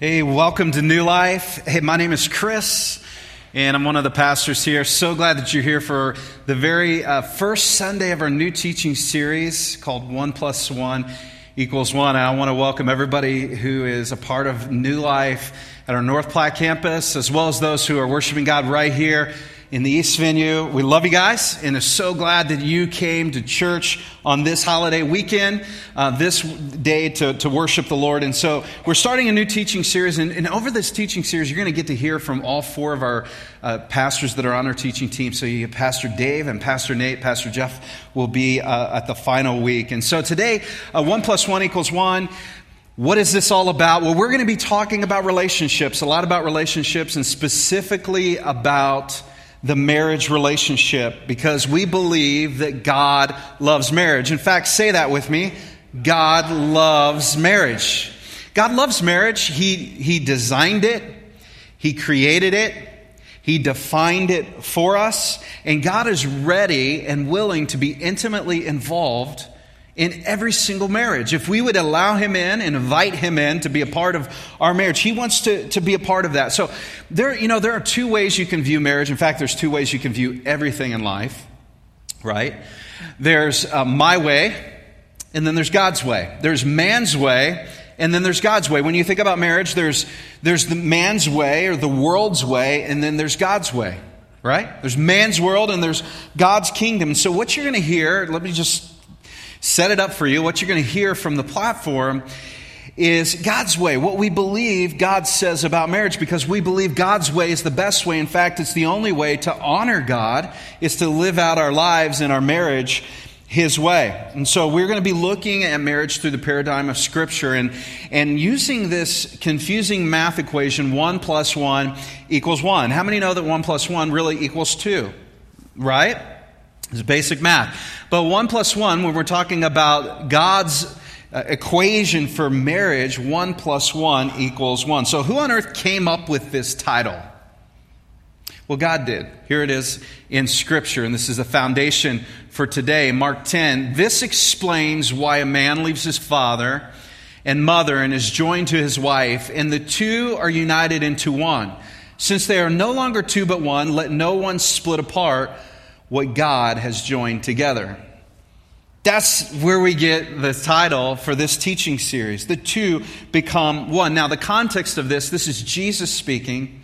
Hey, welcome to New Life. Hey, my name is Chris, and I'm one of the pastors here. So glad that you're here for the very uh, first Sunday of our new teaching series called One Plus One Equals One. And I want to welcome everybody who is a part of New Life at our North Platte campus, as well as those who are worshiping God right here in the East venue. We love you guys and are so glad that you came to church on this holiday weekend, uh, this day to, to worship the Lord. And so we're starting a new teaching series. And, and over this teaching series, you're going to get to hear from all four of our uh, pastors that are on our teaching team. So you have Pastor Dave and Pastor Nate. Pastor Jeff will be uh, at the final week. And so today, uh, one plus one equals one. What is this all about? Well, we're going to be talking about relationships, a lot about relationships, and specifically about the marriage relationship because we believe that God loves marriage. In fact, say that with me God loves marriage. God loves marriage. He, he designed it, He created it, He defined it for us, and God is ready and willing to be intimately involved in every single marriage. If we would allow him in and invite him in to be a part of our marriage, he wants to, to be a part of that. So there, you know, there are two ways you can view marriage. In fact, there's two ways you can view everything in life, right? There's uh, my way, and then there's God's way. There's man's way, and then there's God's way. When you think about marriage, there's, there's the man's way or the world's way, and then there's God's way, right? There's man's world and there's God's kingdom. So what you're going to hear, let me just set it up for you. What you're going to hear from the platform is God's way, what we believe God says about marriage, because we believe God's way is the best way. In fact, it's the only way to honor God, is to live out our lives in our marriage his way. And so we're going to be looking at marriage through the paradigm of Scripture and, and using this confusing math equation 1 plus 1 equals 1. How many know that 1 plus 1 really equals 2? Right? It's basic math. But one plus one, when we're talking about God's uh, equation for marriage, one plus one equals one. So who on earth came up with this title? Well, God did. Here it is in Scripture, and this is the foundation for today. Mark 10. This explains why a man leaves his father and mother and is joined to his wife, and the two are united into one. Since they are no longer two but one, let no one split apart what God has joined together. That's where we get the title for this teaching series. The two become one. Now, the context of this this is Jesus speaking,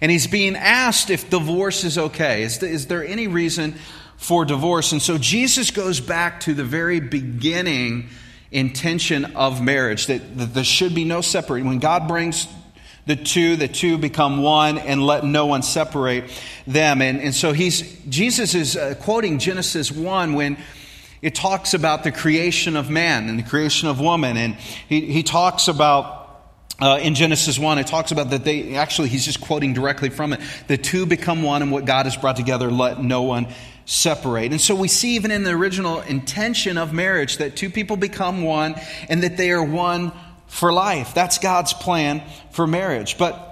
and he's being asked if divorce is okay. Is, is there any reason for divorce? And so Jesus goes back to the very beginning intention of marriage that, that there should be no separating. When God brings the two, the two become one, and let no one separate them. And, and so he's, Jesus is uh, quoting Genesis 1 when it talks about the creation of man and the creation of woman. And he, he talks about uh, in Genesis 1, it talks about that they actually, he's just quoting directly from it. The two become one, and what God has brought together, let no one separate. And so we see, even in the original intention of marriage, that two people become one and that they are one for life. That's God's plan for marriage. But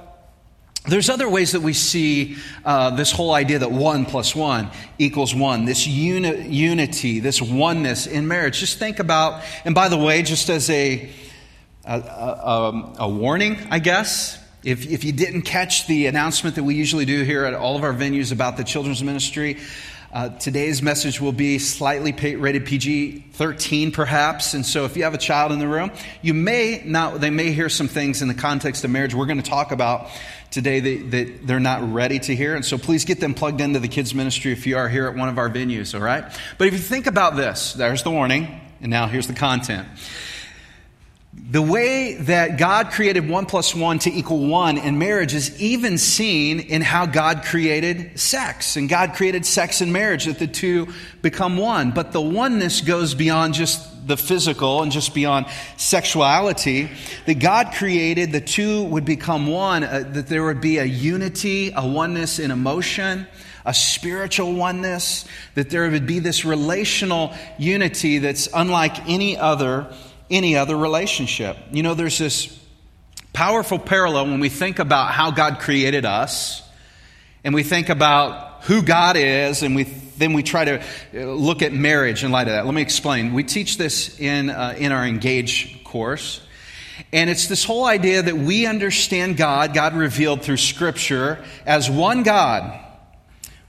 there's other ways that we see uh, this whole idea that one plus one equals one, this uni- unity, this oneness in marriage. Just think about, and by the way, just as a, a, a, um, a warning, I guess, if, if you didn't catch the announcement that we usually do here at all of our venues about the children's ministry, uh, today's message will be slightly rated PG 13, perhaps. And so, if you have a child in the room, you may not, they may hear some things in the context of marriage we're going to talk about today that, that they're not ready to hear. And so, please get them plugged into the kids' ministry if you are here at one of our venues, all right? But if you think about this, there's the warning, and now here's the content the way that God created one plus one to equal one in marriage is even seen in how God created sex. And God created sex and marriage, that the two become one. But the oneness goes beyond just the physical and just beyond sexuality. That God created the two would become one, uh, that there would be a unity, a oneness in emotion a spiritual oneness, that there would be this relational unity that's unlike any other any other relationship. You know, there's this powerful parallel when we think about how God created us and we think about who God is and we then we try to uh, look at marriage in light of that. Let me explain. We teach this in uh, in our engage course. And it's this whole idea that we understand God, God revealed through Scripture, as one God,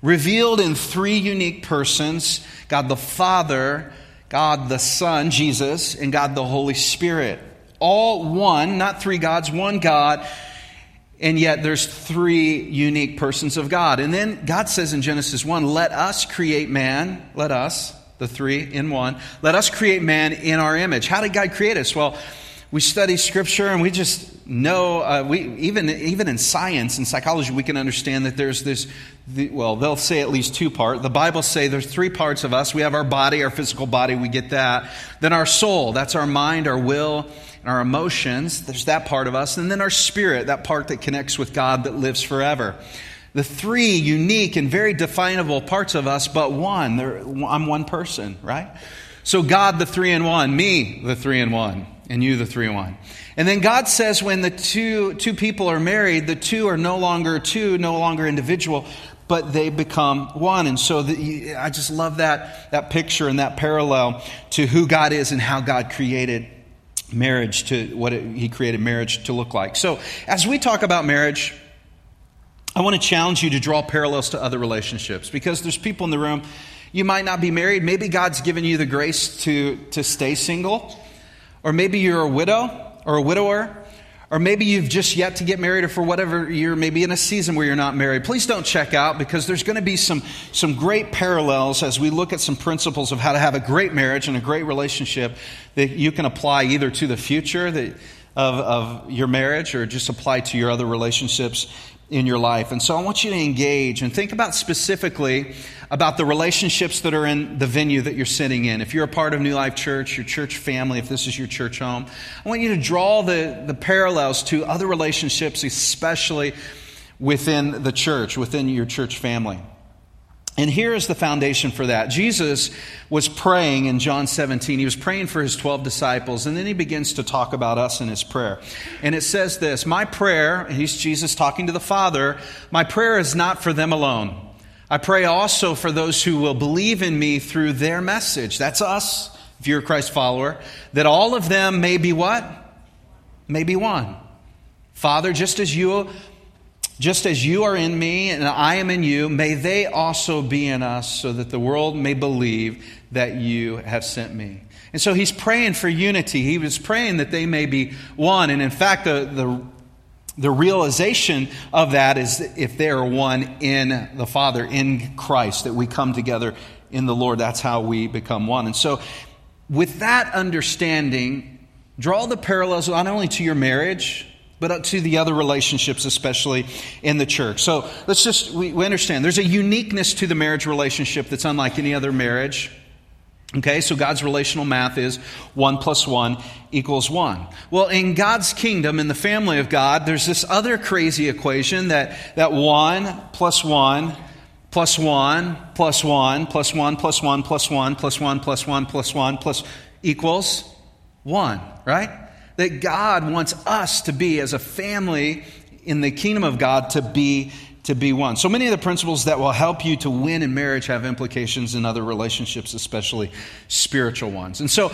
revealed in three unique persons God the Father, God the Son, Jesus, and God the Holy Spirit. All one, not three gods, one God, and yet there's three unique persons of God. And then God says in Genesis 1, let us create man, let us, the three in one, let us create man in our image. How did God create us? Well, we study scripture and we just know uh, we even even in science and psychology we can understand that there's this the, well they'll say at least two part. The bible say there's three parts of us. We have our body our physical body. We get that. Then our soul that's our mind our will and our emotions. There's that part of us. And then our spirit that part that connects with god that lives forever. The three unique and very definable parts of us but one i'm one person right? So god the three in one me the three in one and you the three in one. And then God says when the two, two people are married, the two are no longer two, no longer individual, but they become one. And so the, I just love that, that picture and that parallel to who God is and how God created marriage to what it, He created marriage to look like. So as we talk about marriage, I want to challenge you to draw parallels to other relationships because there's people in the room. You might not be married. Maybe God's given you the grace to, to stay single. Or maybe you're a widow or a widower. Or maybe you've just yet to get married, or for whatever you're maybe in a season where you're not married. Please don't check out because there's going to be some, some great parallels as we look at some principles of how to have a great marriage and a great relationship that you can apply either to the future that, of, of your marriage or just apply to your other relationships in your life. And so I want you to engage and think about specifically about the relationships that are in the venue that you're sitting in. If you're a part of New Life Church, your church family, if this is your church home, I want you to draw the, the parallels to other relationships, especially within the church, within your church family. And here is the foundation for that. Jesus was praying in John 17. He was praying for his 12 disciples, and then he begins to talk about us in his prayer. And it says this My prayer, he's Jesus talking to the Father, my prayer is not for them alone I pray also for those who will believe in me through their message. That's us, if you're a Christ follower, that all of them may be what? May be one. Father, just as you just as you are in me and I am in you, may they also be in us so that the world may believe that you have sent me. And so he's praying for unity. He was praying that they may be one. And in fact, the, the the realization of that is if they are one in the Father, in Christ, that we come together in the Lord, that's how we become one. And so, with that understanding, draw the parallels not only to your marriage, but to the other relationships, especially in the church. So let's just, we, we understand there's a uniqueness to the marriage relationship that's unlike any other marriage. Okay, so God's relational math is 1 plus 1 equals 1. Well, in God's kingdom, in the family of God, there's this other crazy equation that, that 1 plus 1 plus 1 plus 1 plus 1 plus 1 plus 1 plus 1 plus 1 plus 1 plus equals 1, right? That God wants us to be, as a family in the kingdom of God, to be to be one. So many of the principles that will help you to win in marriage have implications in other relationships, especially spiritual ones. And so,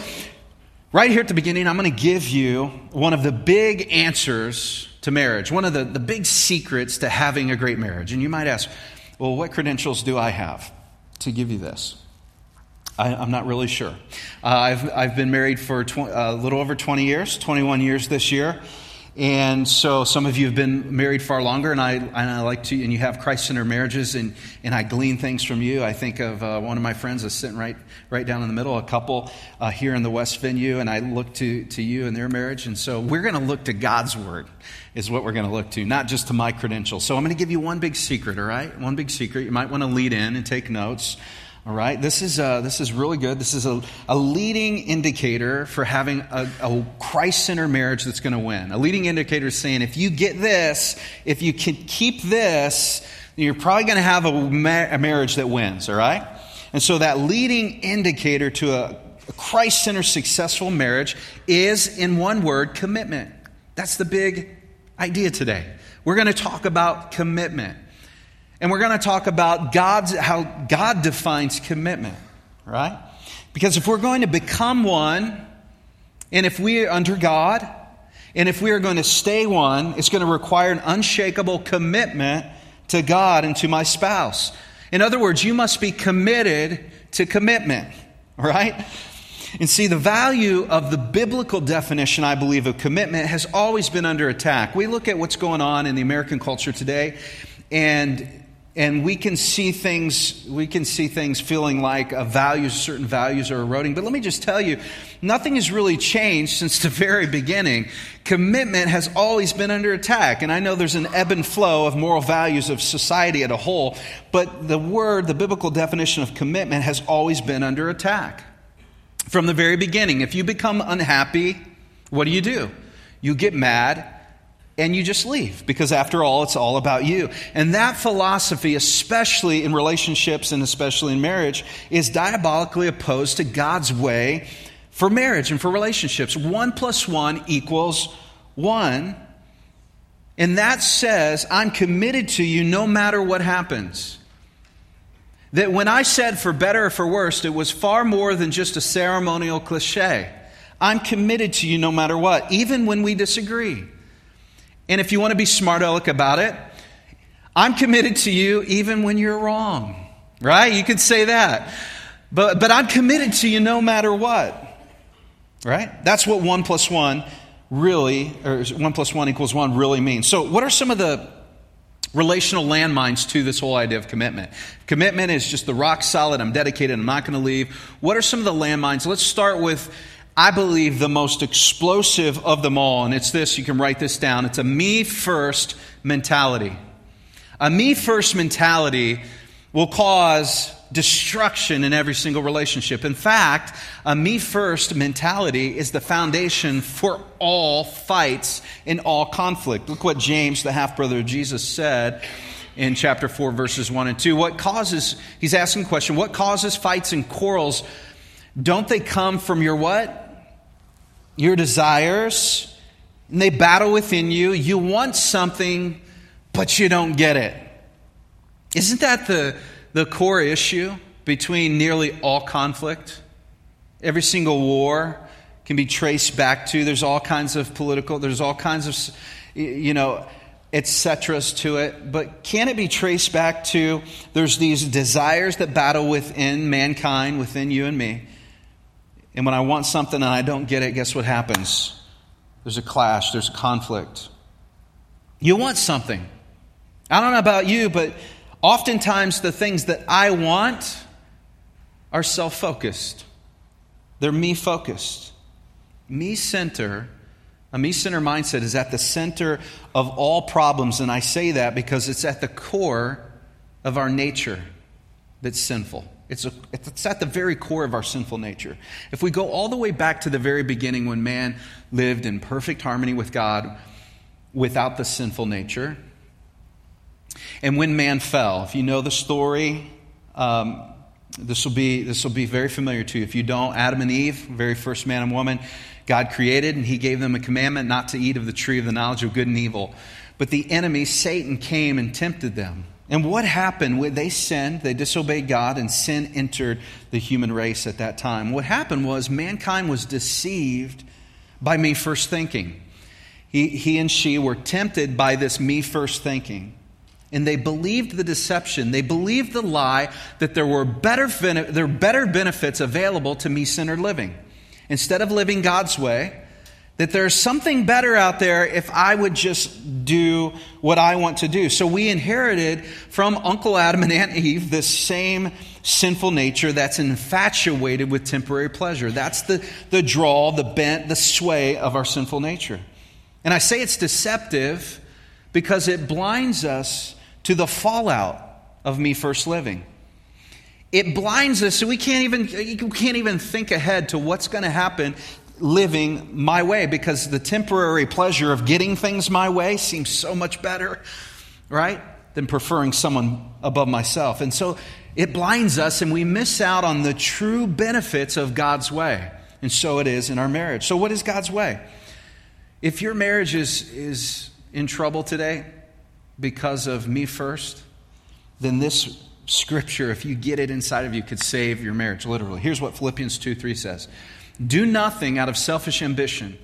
right here at the beginning, I'm going to give you one of the big answers to marriage, one of the, the big secrets to having a great marriage. And you might ask, well, what credentials do I have to give you this? I, am not really sure. Uh, I've, I've been married for tw- a little over 20 years, 21 years this year. And so some of you have been married far longer, and I, and I like to, and you have Christ centered marriages, and, and I glean things from you. I think of uh, one of my friends is sitting right, right down in the middle, a couple uh, here in the West venue, and I look to, to you and their marriage. And so we're going to look to God's word, is what we're going to look to, not just to my credentials. So I'm going to give you one big secret, all right? One big secret. You might want to lead in and take notes. All right, this is, uh, this is really good. This is a, a leading indicator for having a, a Christ centered marriage that's going to win. A leading indicator is saying if you get this, if you can keep this, you're probably going to have a, ma- a marriage that wins, all right? And so that leading indicator to a, a Christ centered successful marriage is, in one word, commitment. That's the big idea today. We're going to talk about commitment. And we're going to talk about God's, how God defines commitment, right? Because if we're going to become one, and if we are under God, And if we are going to stay one, it's going to require an unshakable commitment to God and to my spouse. In other words, you must be committed to commitment, right? And see, the value of the biblical definition, I believe, of commitment has always been under attack. We look at what's going on in the American culture today, and and we can see things we can see things feeling like values certain values are eroding. But let me just tell you nothing has really changed since the very beginning. Commitment has always been under attack. And i know there's an ebb and flow of moral values of society as a whole but the word the biblical definition of commitment has always been under attack. From the very beginning if you become unhappy what do you do? You get mad and you just leave because after all it's all about you. And that philosophy especially in relationships and especially in marriage is diabolically opposed to god's way for marriage and for relationships. One plus one equals one. And that says i'm committed to you no matter what happens. That when i said for better or for worse it was far more than just a ceremonial cliche. I'm committed to you no matter what even when we disagree and if you want to be smart aleck about it, I'm committed to you even when you're wrong. Right? You could say that. But, but I'm committed to you no matter what. Right? That's what one plus one really, or one plus one equals one really means. So, what are some of the relational landmines to this whole idea of commitment? Commitment is just the rock solid, I'm dedicated, I'm not going to leave. What are some of the landmines? Let's start with I believe, the most explosive of them all. And it's this, you can write this down. It's a me first mentality. A me first mentality will cause destruction in every single relationship. In fact, a me first mentality is the foundation for all fights in all conflict. Look what James, the half brother of Jesus, said in chapter 4, verses 1 and 2. What causes, he's asking the question, what causes fights and quarrels? Don't they come from your what? Your desires, and they battle within you. You want something, but you don't get it. Isn't that the, the core issue between nearly all conflict? Every single war can be traced back to, there's all kinds of political, there's all kinds of, you know, etceteras to it, but can it be traced back to there's these desires that battle within mankind, within you and me? And when I want something and I don't get it, guess what happens? There's a clash, there's conflict. You want something. I don't know about you, but oftentimes the things that I want are self focused, they're me focused. Me center, a me center mindset is at the center of all problems. And I say that because it's at the core of our nature that's sinful. It's, a, it's at the very core of our sinful nature. If we go all the way back to the very beginning when man lived in perfect harmony with God without the sinful nature, and when man fell, if you know the story, um, this will be this will be very familiar to you. If you don't, Adam and Eve, very first man and woman, God created, and He gave them a commandment not to eat of the tree of the knowledge of good and evil. But the enemy, Satan, came and tempted them. And what happened? When they sinned, they disobeyed God, and sin entered the human race at that time. What happened was mankind was deceived by me first thinking. He, he and she were tempted by this me first thinking. And they believed the deception. They believed the lie that there were better, there were better benefits available to me centered living. Instead of living God's way, that there's something better out there if I would just do what I want to do. So we inherited from Uncle Adam and Aunt Eve this same sinful nature that's infatuated with temporary pleasure. That's the, the draw, the bent, the sway of our sinful nature. And I say it's deceptive because it blinds us to the fallout of me first living. It blinds us so we can't even, you can't even think ahead to what's going to happen living my way because the temporary pleasure of getting things my way seems so much better, right? Than preferring someone above myself. And so it blinds us and we miss out on the true benefits of God's way. And so it is in our marriage. So, what is God's way? If your marriage is, is in trouble today because of me first, then this scripture, if you get it inside of you, could save your marriage, literally. Here's what Philippians 2 3 says do nothing out of selfish ambition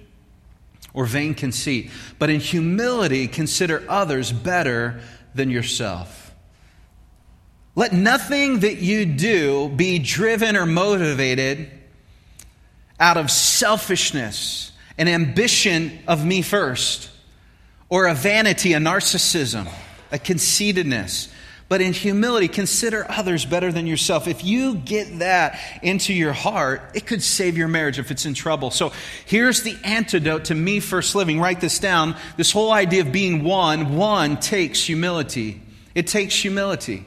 or vain conceit, but in humility consider others better than yourself. Let nothing that you do be driven or motivated out of selfishness, an ambition of me first, or a vanity, a narcissism, a conceitedness but in humility, consider others better than yourself. If you get that into your heart, it could save your marriage if it's in trouble. So here's the antidote to me first living. Write this down. This whole idea of being one, one takes humility. It takes humility.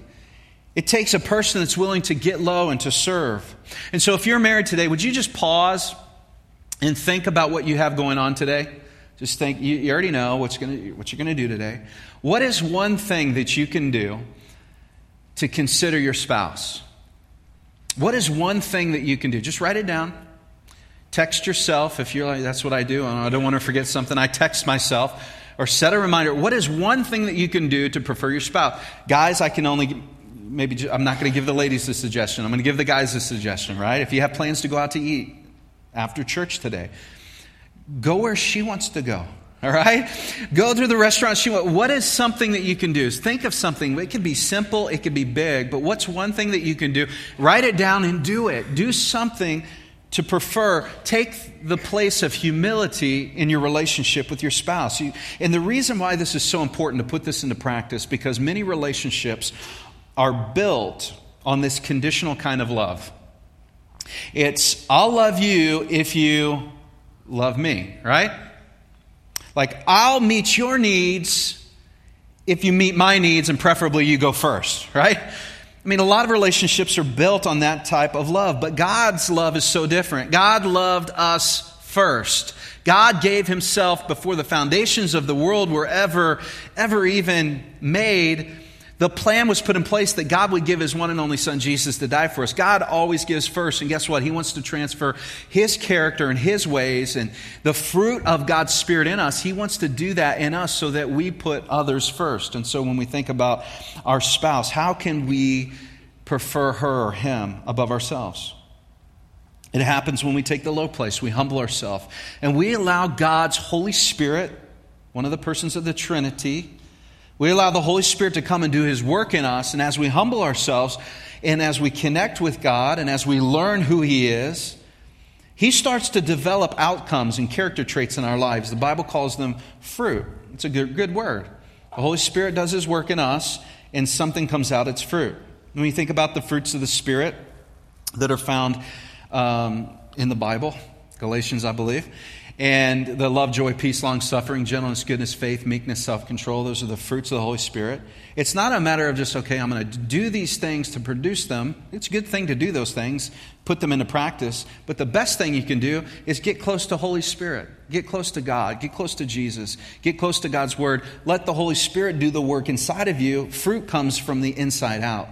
It takes a person that's willing to get low and to serve. And so if you're married today, would you just pause and think about what you have going on today? Just think, you, already know what's gonna, what you're going to do today. What is one thing that you can do to consider your spouse. What is one thing that you can do? Just write it down. Text yourself if you're like, that's what I do. I don't want to forget something. I text myself or set a reminder. What is one thing that you can do to prefer your spouse? Guys, I can only, maybe, I'm not going to give the ladies a suggestion. I'm going to give the guys a suggestion, right? If you have plans to go out to eat after church today, go where she wants to go. All right? Go to the restaurant. She went, what is something that you can do? Think of something. It could be simple, it could be big, but what's one thing that you can do? Write it down and do it. Do something to prefer. Take the place of humility in your relationship with your spouse. You, and the reason why this is so important to put this into practice, because many relationships are built on this conditional kind of love. It's, I'll love you if you love me, right? Like, I'll meet your needs if you meet my needs, and preferably you go first, right? I mean, a lot of relationships are built on that type of love, but God's love is so different. God loved us first. God gave himself before the foundations of the world were ever, ever even made the plan was put in place that God would give his one and only son Jesus to die for us. God always gives first, and guess what? He wants to transfer his character and his ways and the fruit of God's Spirit in us. He wants to do that in us so that we put others first. And so when we think about our spouse, how can we prefer her or him above ourselves? It happens when we take the low place, we humble ourselves, and we allow God's Holy Spirit, one of the persons of the Trinity, we allow the Holy Spirit to come and do His work in us, and as we humble ourselves, and as we connect with God, and as we learn who He is, He starts to develop outcomes and character traits in our lives. The Bible calls them fruit. It's a good, good word. The Holy Spirit does His work in us, and something comes out, it's fruit. When you think about the fruits of the Spirit that are found um, in the Bible, Galatians, I believe, and the love, joy, peace, long suffering, gentleness, goodness, faith, meekness, self control, those are the fruits of the Holy Spirit. It's not a matter of just, okay, I'm going to do these things to produce them. It's a good thing to do those things, put them into practice. But the best thing you can do is get close to Holy Spirit. Get close to God. Get close to Jesus. Get close to God's Word. Let the Holy Spirit do the work inside of you. Fruit comes from the inside out.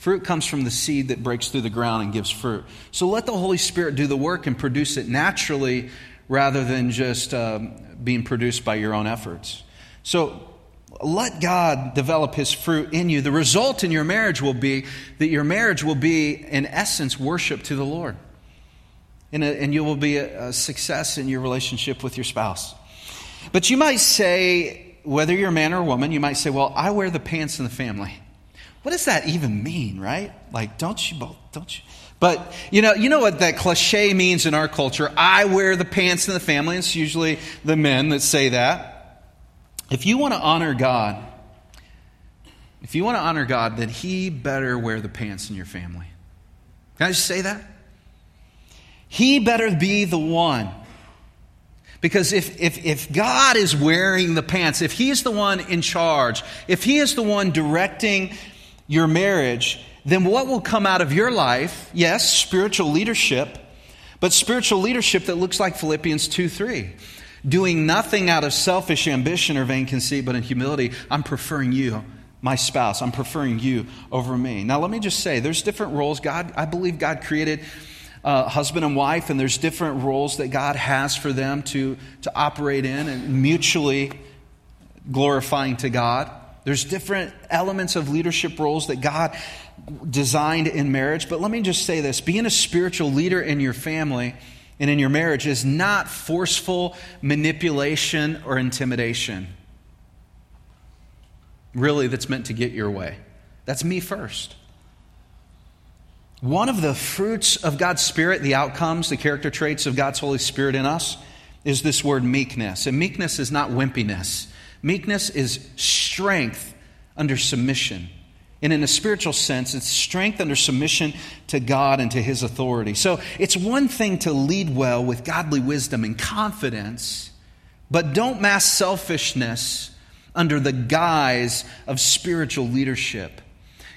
Fruit comes from the seed that breaks through the ground and gives fruit. So let the Holy Spirit do the work and produce it naturally rather than just um, being produced by your own efforts. So let God develop His fruit in you. The result in your marriage will be that your marriage will be, in essence, worship to the Lord. And, a, and you will be a, a success in your relationship with your spouse. But you might say, whether you're a man or a woman, you might say, well, I wear the pants in the family. What does that even mean, right? Like, don't you both, don't you? But you know, you know what that cliche means in our culture. I wear the pants in the family. It's usually the men that say that. If you want to honor God, if you want to honor God, then He better wear the pants in your family. Can I just say that? He better be the one. Because if, if, if God is wearing the pants, if He's the one in charge, if He is the one directing your marriage, then what will come out of your life? Yes, spiritual leadership, but spiritual leadership that looks like Philippians 2 3. Doing nothing out of selfish ambition or vain conceit, but in humility, I'm preferring you, my spouse. I'm preferring you over me. Now, let me just say there's different roles. God, I believe God created uh, husband and wife, and there's different roles that God has for them to, to operate in and mutually glorifying to God. There's different elements of leadership roles that God designed in marriage. But let me just say this being a spiritual leader in your family and in your marriage is not forceful manipulation or intimidation. Really, that's meant to get your way. That's me first. One of the fruits of God's Spirit, the outcomes, the character traits of God's Holy Spirit in us, is this word meekness. And meekness is not wimpiness, meekness is strength under submission. And in a spiritual sense, it's strength under submission to God and to His authority. So it's one thing to lead well with godly wisdom and confidence, but don't mask selfishness under the guise of spiritual leadership.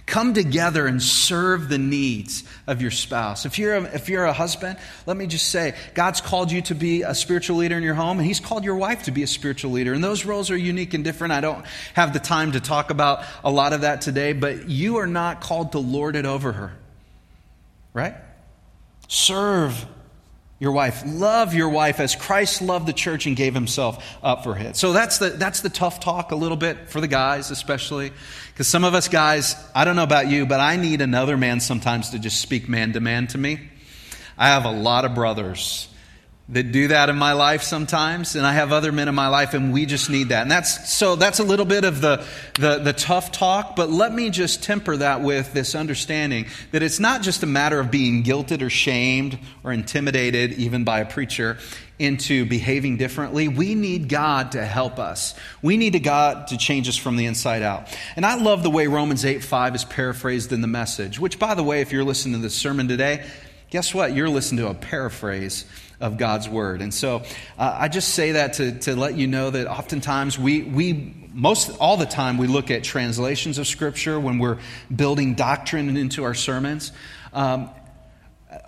Come together and serve the needs of your spouse. If you're, a, if you're a husband, let me just say God's called you to be a spiritual leader in your home, and He's called your wife to be a spiritual leader. And those roles are unique and different. I don't have the time to talk about a lot of that today, but you are not called to lord it over her, right? Serve your wife. Love your wife as Christ loved the church and gave himself up for it. So that's the, that's the tough talk a little bit for the guys, especially. Because some of us guys, I don't know about you, but I need another man sometimes to just speak man to man to me. I have a lot of brothers that do that in my life sometimes and i have other men in my life and we just need that. And that's so that's a little bit of the, the, the tough talk but let me just temper that with this understanding that it's not just a matter of being guilted or shamed or intimidated even by a preacher into behaving differently. We need god to help us. We need a god to change us from the inside out. And i love the way romans 8 5 is paraphrased in the message which by the way if you're listening to this sermon today guess what? You're listening to a paraphrase of God's word. And so uh, I just say that to, to let you know that oftentimes we, we, most all the time, we look at translations of Scripture when we're building doctrine into our sermons. Um,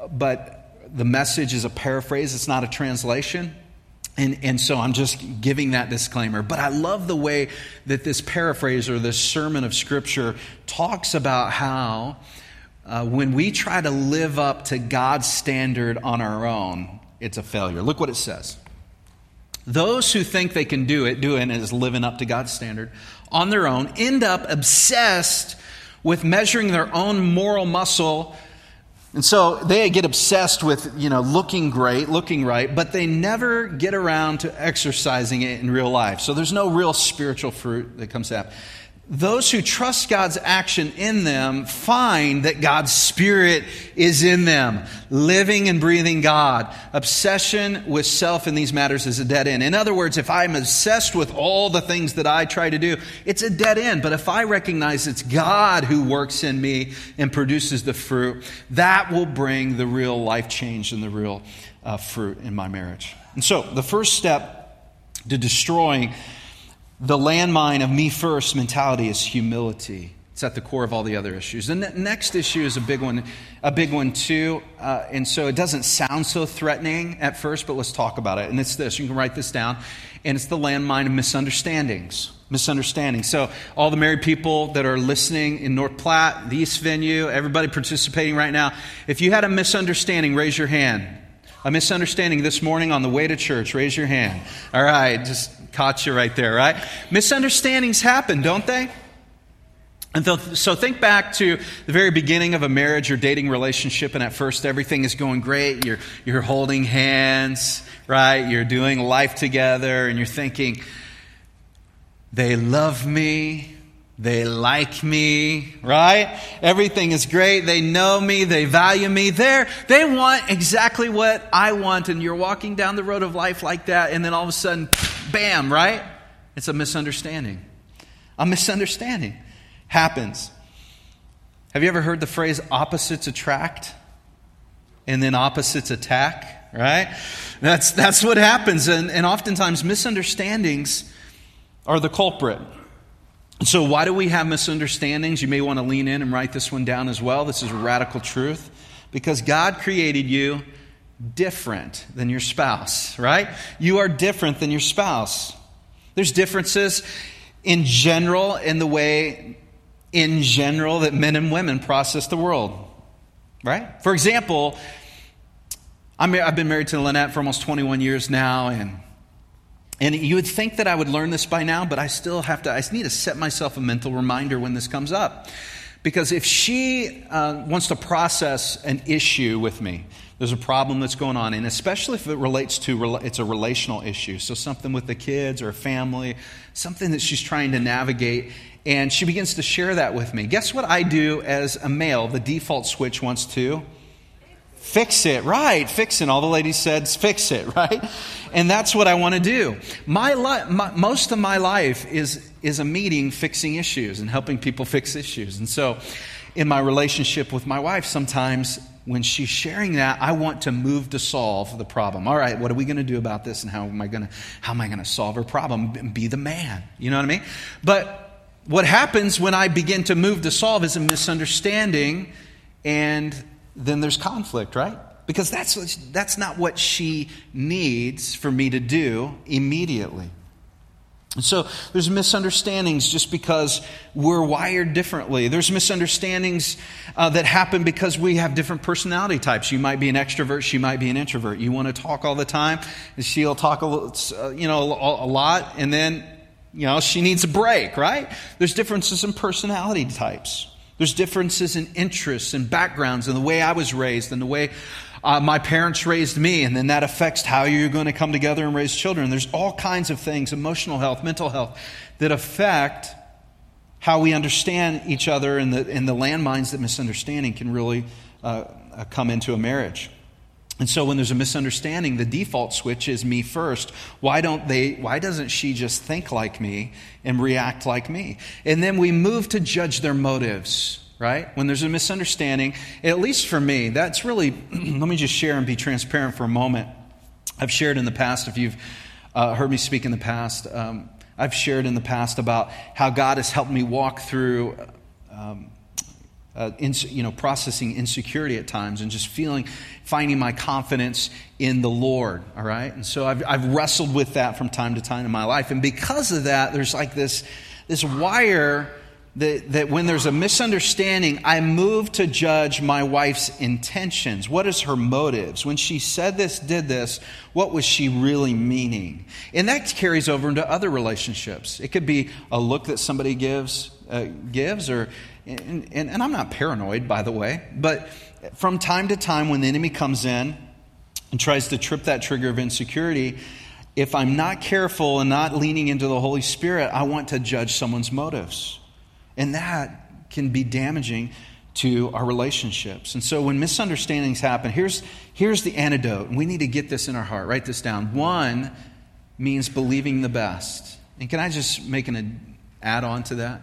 but the message is a paraphrase, it's not a translation. And, and so I'm just giving that disclaimer. But I love the way that this paraphrase or this sermon of Scripture talks about how uh, when we try to live up to God's standard on our own, it's a failure. Look what it says. Those who think they can do it, doing it is living up to God's standard on their own, end up obsessed with measuring their own moral muscle. And so they get obsessed with, you know, looking great, looking right, but they never get around to exercising it in real life. So there's no real spiritual fruit that comes out those who trust God's action in them find that God's Spirit is in them, living and breathing God. Obsession with self in these matters is a dead end. In other words, if I'm obsessed with all the things that I try to do, it's a dead end. But if I recognize it's God who works in me and produces the fruit, that will bring the real life change and the real uh, fruit in my marriage. And so, the first step to destroying the landmine of me first mentality is humility. It's at the core of all the other issues. The next issue is a big one, a big one too. Uh, and so it doesn't sound so threatening at first, but let's talk about it. And it's this. You can write this down. And it's the landmine of misunderstandings. Misunderstandings. So all the married people that are listening in North Platte, the East venue, everybody participating right now, if you had a misunderstanding, raise your hand. A misunderstanding this morning on the way to church, raise your hand. All right, just Caught you right there, right? Misunderstandings happen, don't they? And so think back to the very beginning of a marriage or dating relationship, and at first everything is going great. You're, you're holding hands, right? You're doing life together, and you're thinking, they love me. They like me, right? Everything is great. They know me. They value me. They're, they want exactly what I want. And you're walking down the road of life like that. And then all of a sudden, bam, right? It's a misunderstanding. A misunderstanding happens. Have you ever heard the phrase opposites attract and then opposites attack, right? That's, that's what happens. And, and oftentimes, misunderstandings are the culprit. So, why do we have misunderstandings? You may want to lean in and write this one down as well. This is a radical truth. Because God created you different than your spouse, right? You are different than your spouse. There's differences in general in the way, in general, that men and women process the world, right? For example, i have been married to Lynette for almost 21 years now, and and you would think that I would learn this by now, but I still have to, I need to set myself a mental reminder when this comes up. Because if she uh, wants to process an issue with me, there's a problem that's going on, and especially if it relates to it's a relational issue, so something with the kids or family, something that she's trying to navigate, and she begins to share that with me. Guess what I do as a male? The default switch wants to fix it, right? Fix it. All the ladies said, fix it, right? And that's what I want to do. My, li- my most of my life is is a meeting fixing issues and helping people fix issues, and so in my relationship with my wife, sometimes when she's sharing that, I want to move to solve the problem. All right, what are we going to do about this and how am I going to how am I going to solve her problem? Be the man. You know what I mean? But what happens when I begin to move to solve is a misunderstanding and then there's conflict, right? Because that's that's not what she needs for me to do immediately. And so there's misunderstandings just because we're wired differently. There's misunderstandings uh, that happen because we have different personality types. You might be an extrovert, she might be an introvert. You want to talk all the time, and she'll talk a, uh, you know, a lot, and then you know she needs a break, right? There's differences in personality types. There's differences in interests and backgrounds and the way I was raised and the way uh, my parents raised me, and then that affects how you're going to come together and raise children. There's all kinds of things, emotional health, mental health, that affect how we understand each other and the, and the landmines that misunderstanding can really uh, uh, come into a marriage. And so when there's a misunderstanding, the default switch is me first. Why don't they why doesn't she just think like me and react like me? And then we move to judge their motives right? When there's a misunderstanding, at least for me, that's really, let me just share and be transparent for a moment. I've shared in the past, if you've uh, heard me speak in the past, um, I've shared in the past about how God has helped me walk through. Um, uh, you know, processing insecurity at times and just feeling, finding my confidence in the Lord, all right? And so I've, I've wrestled with that from time to time in my life. And because of that, there's like this, this wire that, that when there's a misunderstanding, I move to judge my wife's intentions. What is her motives? When she said this, did this, what was she really meaning? And that carries over into other relationships. It could be a look that somebody gives, uh, gives or, and, and, and I'm not paranoid, by the way, but from time to time when the enemy comes in and tries to trip that trigger of insecurity, if I'm not careful and not leaning into the Holy Spirit, I want to judge someone's motives. And that can be damaging to our relationships. And so when misunderstandings happen, here's, here's the antidote. We need to get this in our heart. Write this down. One means believing the best. And can I just make an add on to that?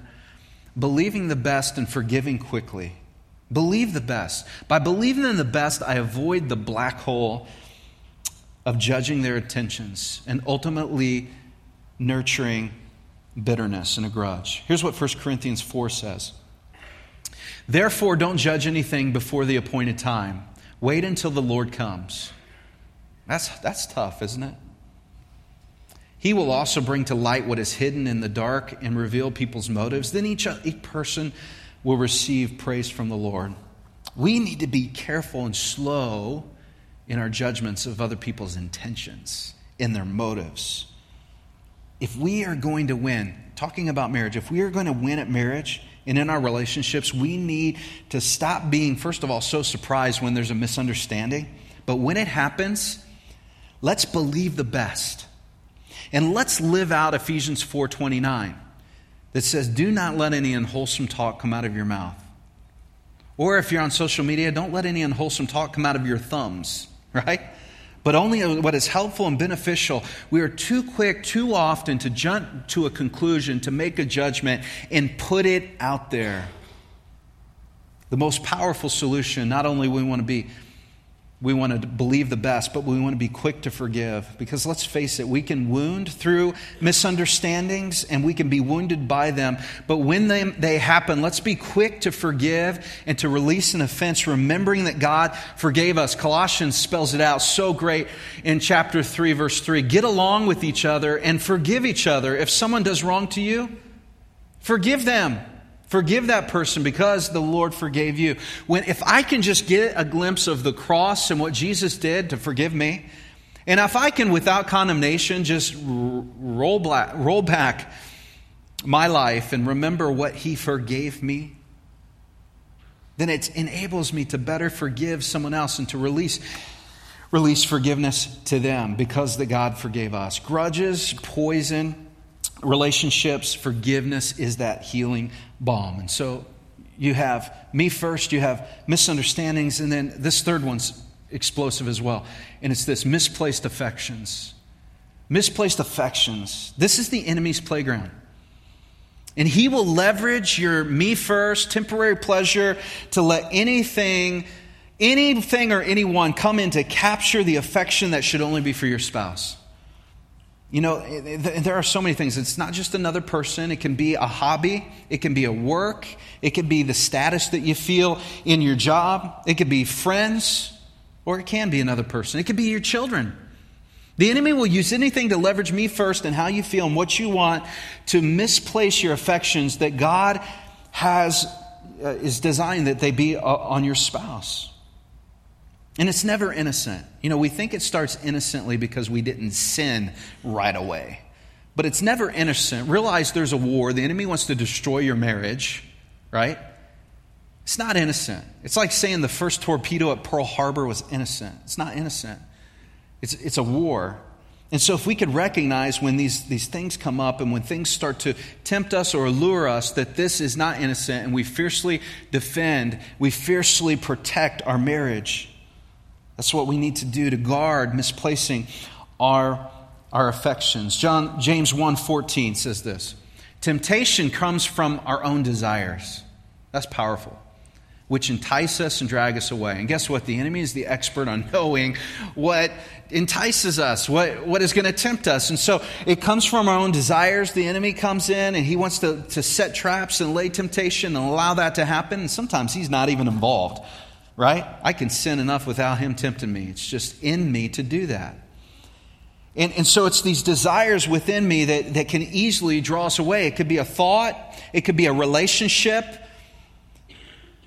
Believing the best and forgiving quickly. Believe the best. By believing in the best, I avoid the black hole of judging their intentions and ultimately nurturing bitterness and a grudge. Here's what 1 Corinthians 4 says Therefore, don't judge anything before the appointed time. Wait until the Lord comes. That's, that's tough, isn't it? He will also bring to light what is hidden in the dark and reveal people's motives. Then each, each person will receive praise from the Lord. We need to be careful and slow in our judgments of other people's intentions, in their motives if we are going to win, talking about marriage, if we are going to win at marriage and in our relationships, we need to stop being, first of all, so surprised when there's a misunderstanding. But when it happens, let's believe the best. And let's live out Ephesians 4:29 that says, "Do not let any unwholesome talk come out of your mouth." Or if you're on social media, don't let any unwholesome talk come out of your thumbs, right? but only what is helpful and beneficial. We are too quick, too often to jump to a conclusion, to make a judgment, and put it out there. The most powerful solution, not only we want to be we want to believe the best, but we want to be quick to forgive. Because let's face it, we can wound through misunderstandings and we can be wounded by them. But when they, they happen, let's be quick to forgive and to release an offense, remembering that God forgave us. Colossians spells it out so great in chapter 3, verse 3. Get along with each other and forgive each other. If someone does wrong to you, forgive them Forgive that person because the Lord forgave you. When, if I can just get a glimpse of the cross and what Jesus did to forgive me, and if I can, without condemnation, just roll back, roll back my life and remember what He forgave me, then it enables me to better forgive someone else and to release release forgiveness to them because the God forgave us. Grudges, poison, relationships, forgiveness is that healing balm. And so you have me first, you have misunderstandings, and then this third one's explosive as well. And it's this misplaced affections. Misplaced affections. This is the enemy's playground. And he will leverage your me first, temporary pleasure to let anything, anything or anyone come in to capture the affection that should only be for your spouse. You know, there are so many things. It's not just another person. It can be a hobby. It can be a work. It can be the status that you feel in your job. It could be friends, or it can be another person. It could be your children. The enemy will use anything to leverage me first and how you feel and what you want to misplace your affections that God has uh, is designed that they be uh, on your spouse. And it's never innocent. You know, we think it starts innocently because we didn't sin right away. But it's never innocent. Realize there's a war. The enemy wants to destroy your marriage, right? It's not innocent. It's like saying the first torpedo at Pearl Harbor was innocent. It's not innocent. It's, it's a war. And so, if we could recognize when these, these things come up and when things start to tempt us or allure us that this is not innocent and we fiercely defend, we fiercely protect our marriage. That's what we need to do to guard misplacing our, our affections. John, James 1.14 says this Temptation comes from our own desires. That's powerful which entice us and drag us away. And guess what? The enemy is the expert on knowing what entices us, what, what is going to tempt us. And so it comes from our own desires. The enemy comes in and he wants to, to set traps and lay temptation and allow that to happen. And sometimes he's not even involved, right? I can sin enough without him tempting me. It's just in me to do that. And, and so it's these desires within me that, that can easily draw us away. It could be a thought, it could be a relationship,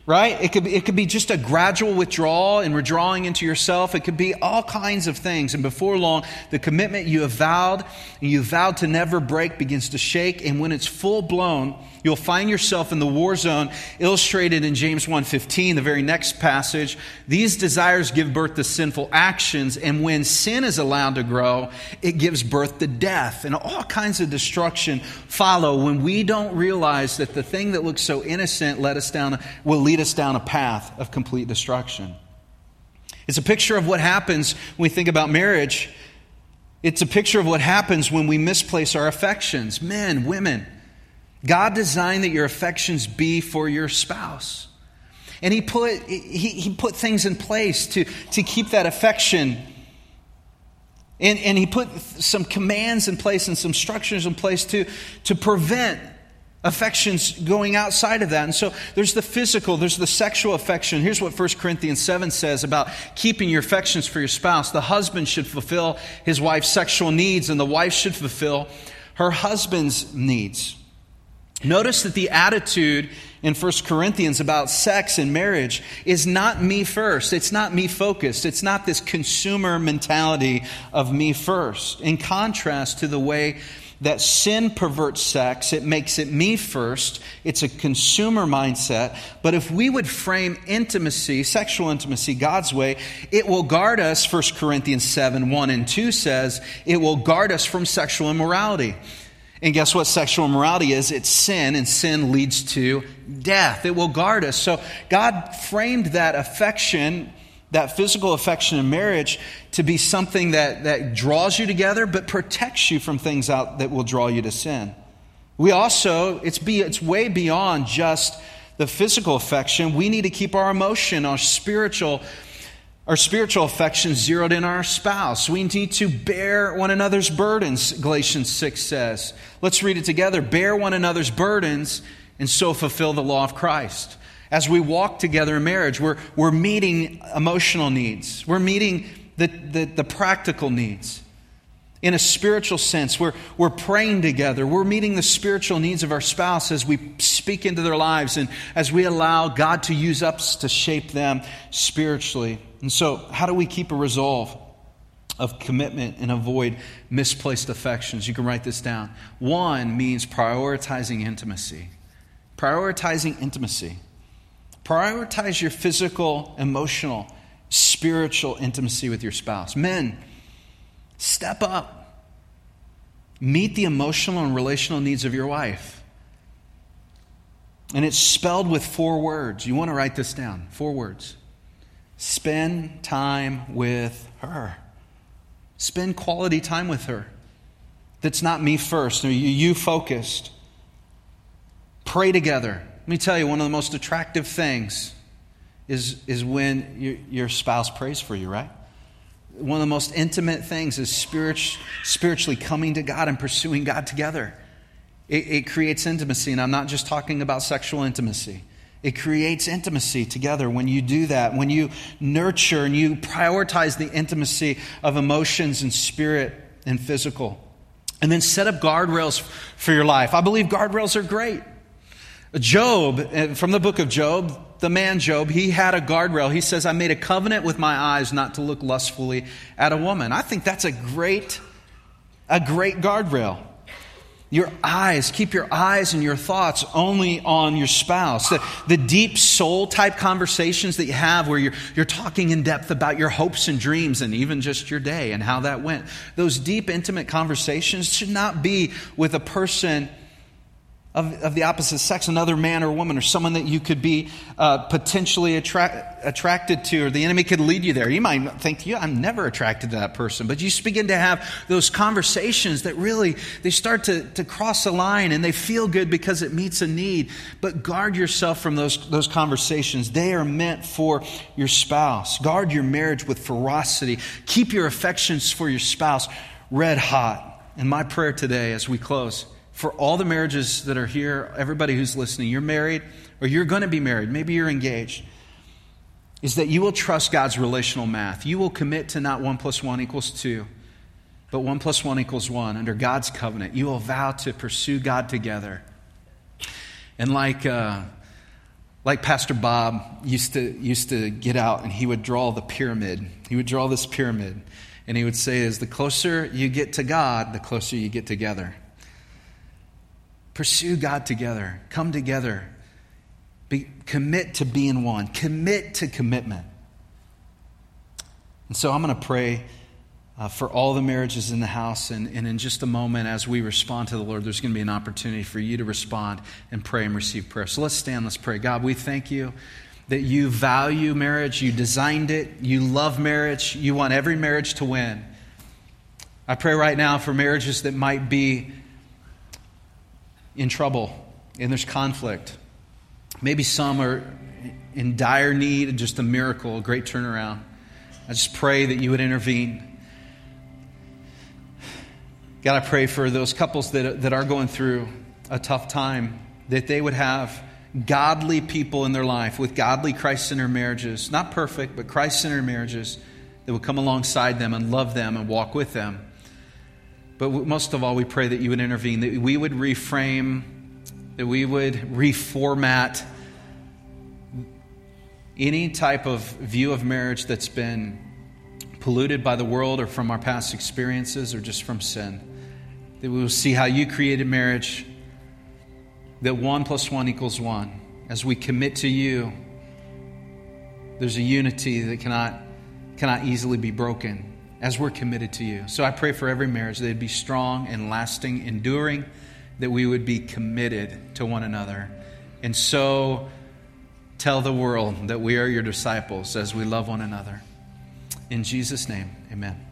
right? It could, be, it could be just a gradual withdrawal and withdrawing into yourself. It could be all kinds of things. And before long, the commitment you have vowed and you vowed to never break begins to shake. And when it's full blown, You'll find yourself in the war zone illustrated in James 1:15, the very next passage. These desires give birth to sinful actions, and when sin is allowed to grow, it gives birth to death. And all kinds of destruction follow when we don't realize that the thing that looks so innocent led us down, will lead us down a path of complete destruction. It's a picture of what happens when we think about marriage. It's a picture of what happens when we misplace our affections, men, women. God designed that your affections be for your spouse. And he put, he, he put things in place to, to keep that affection. And, and he put some commands in place and some structures in place to, to prevent affections going outside of that. And so there's the physical, there's the sexual affection. Here's what 1 Corinthians 7 says about keeping your affections for your spouse. The husband should fulfill his wife's sexual needs, and the wife should fulfill her husband's needs. Notice that the attitude in 1 Corinthians about sex and marriage is not me first. It's not me focused. It's not this consumer mentality of me first. In contrast to the way that sin perverts sex, it makes it me first. It's a consumer mindset. But if we would frame intimacy, sexual intimacy, God's way, it will guard us, 1 Corinthians 7 1 and 2 says, it will guard us from sexual immorality. And guess what sexual immorality is? It's sin, and sin leads to death. It will guard us. So God framed that affection, that physical affection in marriage, to be something that, that draws you together, but protects you from things out that will draw you to sin. We also, it's, be, it's way beyond just the physical affection. We need to keep our emotion, our spiritual our spiritual affection zeroed in our spouse. We need to bear one another's burdens, Galatians 6 says. Let's read it together. Bear one another's burdens and so fulfill the law of Christ. As we walk together in marriage, we're, we're meeting emotional needs, we're meeting the, the, the practical needs in a spiritual sense. We're, we're praying together. We're meeting the spiritual needs of our spouse as we speak into their lives and as we allow God to use us to shape them spiritually. And so, how do we keep a resolve of commitment and avoid misplaced affections? You can write this down. One means prioritizing intimacy. Prioritizing intimacy. Prioritize your physical, emotional, spiritual intimacy with your spouse. Men, step up. Meet the emotional and relational needs of your wife. And it's spelled with four words. You want to write this down four words. Spend time with her. Spend quality time with her. That's not me first, you focused. Pray together. Let me tell you, one of the most attractive things is, is when your, your spouse prays for you, right? One of the most intimate things is spirit, spiritually coming to God and pursuing God together. It, it creates intimacy, and I'm not just talking about sexual intimacy. It creates intimacy together when you do that, when you nurture and you prioritize the intimacy of emotions and spirit and physical. And then set up guardrails for your life. I believe guardrails are great. Job, eh, from the book of Job, the man Job, he had a guardrail. He says, I made a covenant with my eyes not to look lustfully at a woman. I think that's a great, a great guardrail. Your eyes, keep your eyes and your thoughts only on your spouse. The, the, deep soul type conversations that you have where you're, you're talking in depth about your hopes and dreams and even just your day and how that went. Those deep, intimate conversations should not be with a person of, of the opposite sex, another man or woman, or someone that you could be uh, potentially attra- attracted to, or the enemy could lead you there. You might think, yeah, I'm never attracted to that person. But you just begin to have those conversations that really, they start to, to cross a line and they feel good because it meets a need. But guard yourself from those, those conversations. They are meant for your spouse. Guard your marriage with ferocity. Keep your affections for your spouse red hot. And my prayer today as we close for all the marriages that are here, everybody who's listening, you're married or you're going to be married, maybe you're engaged, is that you will trust God's relational math. You will commit to not one plus one equals two, but one plus one equals one under God's covenant. You will vow to pursue God together. And like, uh, like Pastor Bob used to, used to get out and he would draw the pyramid. He would draw this pyramid. And he would say, is the closer you get to God, the closer you get together. Pursue God together. Come together. Be, commit to being one. Commit to commitment. And so I'm going to pray uh, for all the marriages in the house. And, and in just a moment, as we respond to the Lord, there's going to be an opportunity for you to respond and pray and receive prayer. So let's stand, let's pray. God, we thank you that you value marriage, you designed it, you love marriage, you want every marriage to win. I pray right now for marriages that might be in trouble and there's conflict. Maybe some are in dire need of just a miracle, a great turnaround. I just pray that you would intervene. God, I pray for those couples that, that are going through a tough time, that they would have godly people in their life with godly Christ centered marriages. Not perfect, but Christ centered marriages that would come alongside them and love them and walk with them. But most of all, we pray that you would intervene, that we would reframe, that we would reformat any type of view of marriage that's been polluted by the world or from our past experiences or just from sin. That we will see how you created marriage, that one plus one equals one. As we commit to you, there's a unity that cannot, cannot easily be broken as we're committed to you. So I pray for every marriage that it'd be strong and lasting, enduring, that we would be committed to one another. And so tell the world that we are your disciples as we love one another. In Jesus' name, amen.